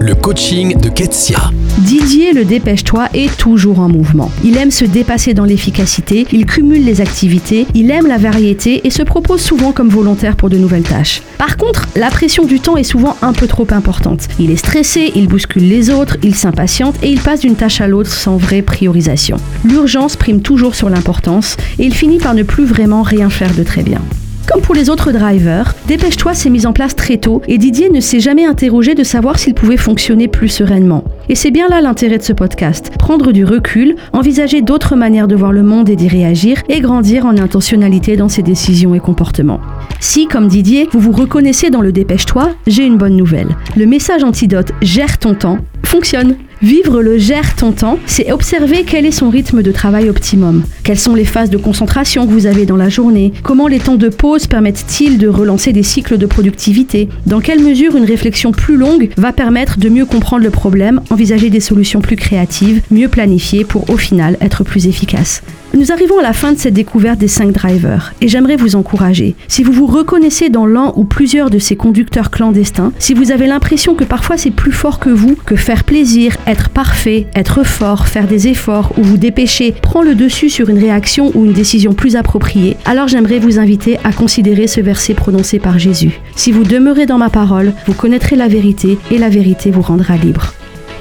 Le coaching de Ketsia. Didier le dépêche-toi est toujours en mouvement. Il aime se dépasser dans l'efficacité, il cumule les activités, il aime la variété et se propose souvent comme volontaire pour de nouvelles tâches. Par contre, la pression du temps est souvent un peu trop importante. Il est stressé, il bouscule les autres, il s'impatiente et il passe d'une tâche à l'autre sans vraie priorisation. L'urgence prime toujours sur l'importance et il finit par ne plus vraiment rien faire de très bien. Comme pour les autres drivers, Dépêche-toi s'est mise en place très tôt et Didier ne s'est jamais interrogé de savoir s'il pouvait fonctionner plus sereinement. Et c'est bien là l'intérêt de ce podcast, prendre du recul, envisager d'autres manières de voir le monde et d'y réagir et grandir en intentionnalité dans ses décisions et comportements. Si, comme Didier, vous vous reconnaissez dans le Dépêche-toi, j'ai une bonne nouvelle. Le message antidote Gère ton temps fonctionne. Vivre le gère temps, c'est observer quel est son rythme de travail optimum. Quelles sont les phases de concentration que vous avez dans la journée? Comment les temps de pause permettent-ils de relancer des cycles de productivité? Dans quelle mesure une réflexion plus longue va permettre de mieux comprendre le problème, envisager des solutions plus créatives, mieux planifiées pour au final être plus efficace? Nous arrivons à la fin de cette découverte des 5 drivers et j'aimerais vous encourager. Si vous vous reconnaissez dans l'un ou plusieurs de ces conducteurs clandestins, si vous avez l'impression que parfois c'est plus fort que vous, que faire plaisir, être parfait, être fort, faire des efforts ou vous dépêcher prend le dessus sur une réaction ou une décision plus appropriée, alors j'aimerais vous inviter à considérer ce verset prononcé par Jésus. Si vous demeurez dans ma parole, vous connaîtrez la vérité et la vérité vous rendra libre.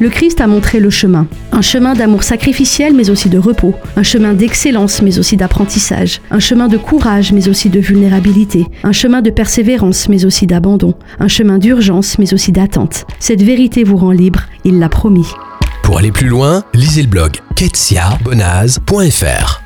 Le Christ a montré le chemin, un chemin d'amour sacrificiel mais aussi de repos, un chemin d'excellence mais aussi d'apprentissage, un chemin de courage mais aussi de vulnérabilité, un chemin de persévérance mais aussi d'abandon, un chemin d'urgence mais aussi d'attente. Cette vérité vous rend libre, il l'a promis. Pour aller plus loin, lisez le blog ketsiabonaz.fr.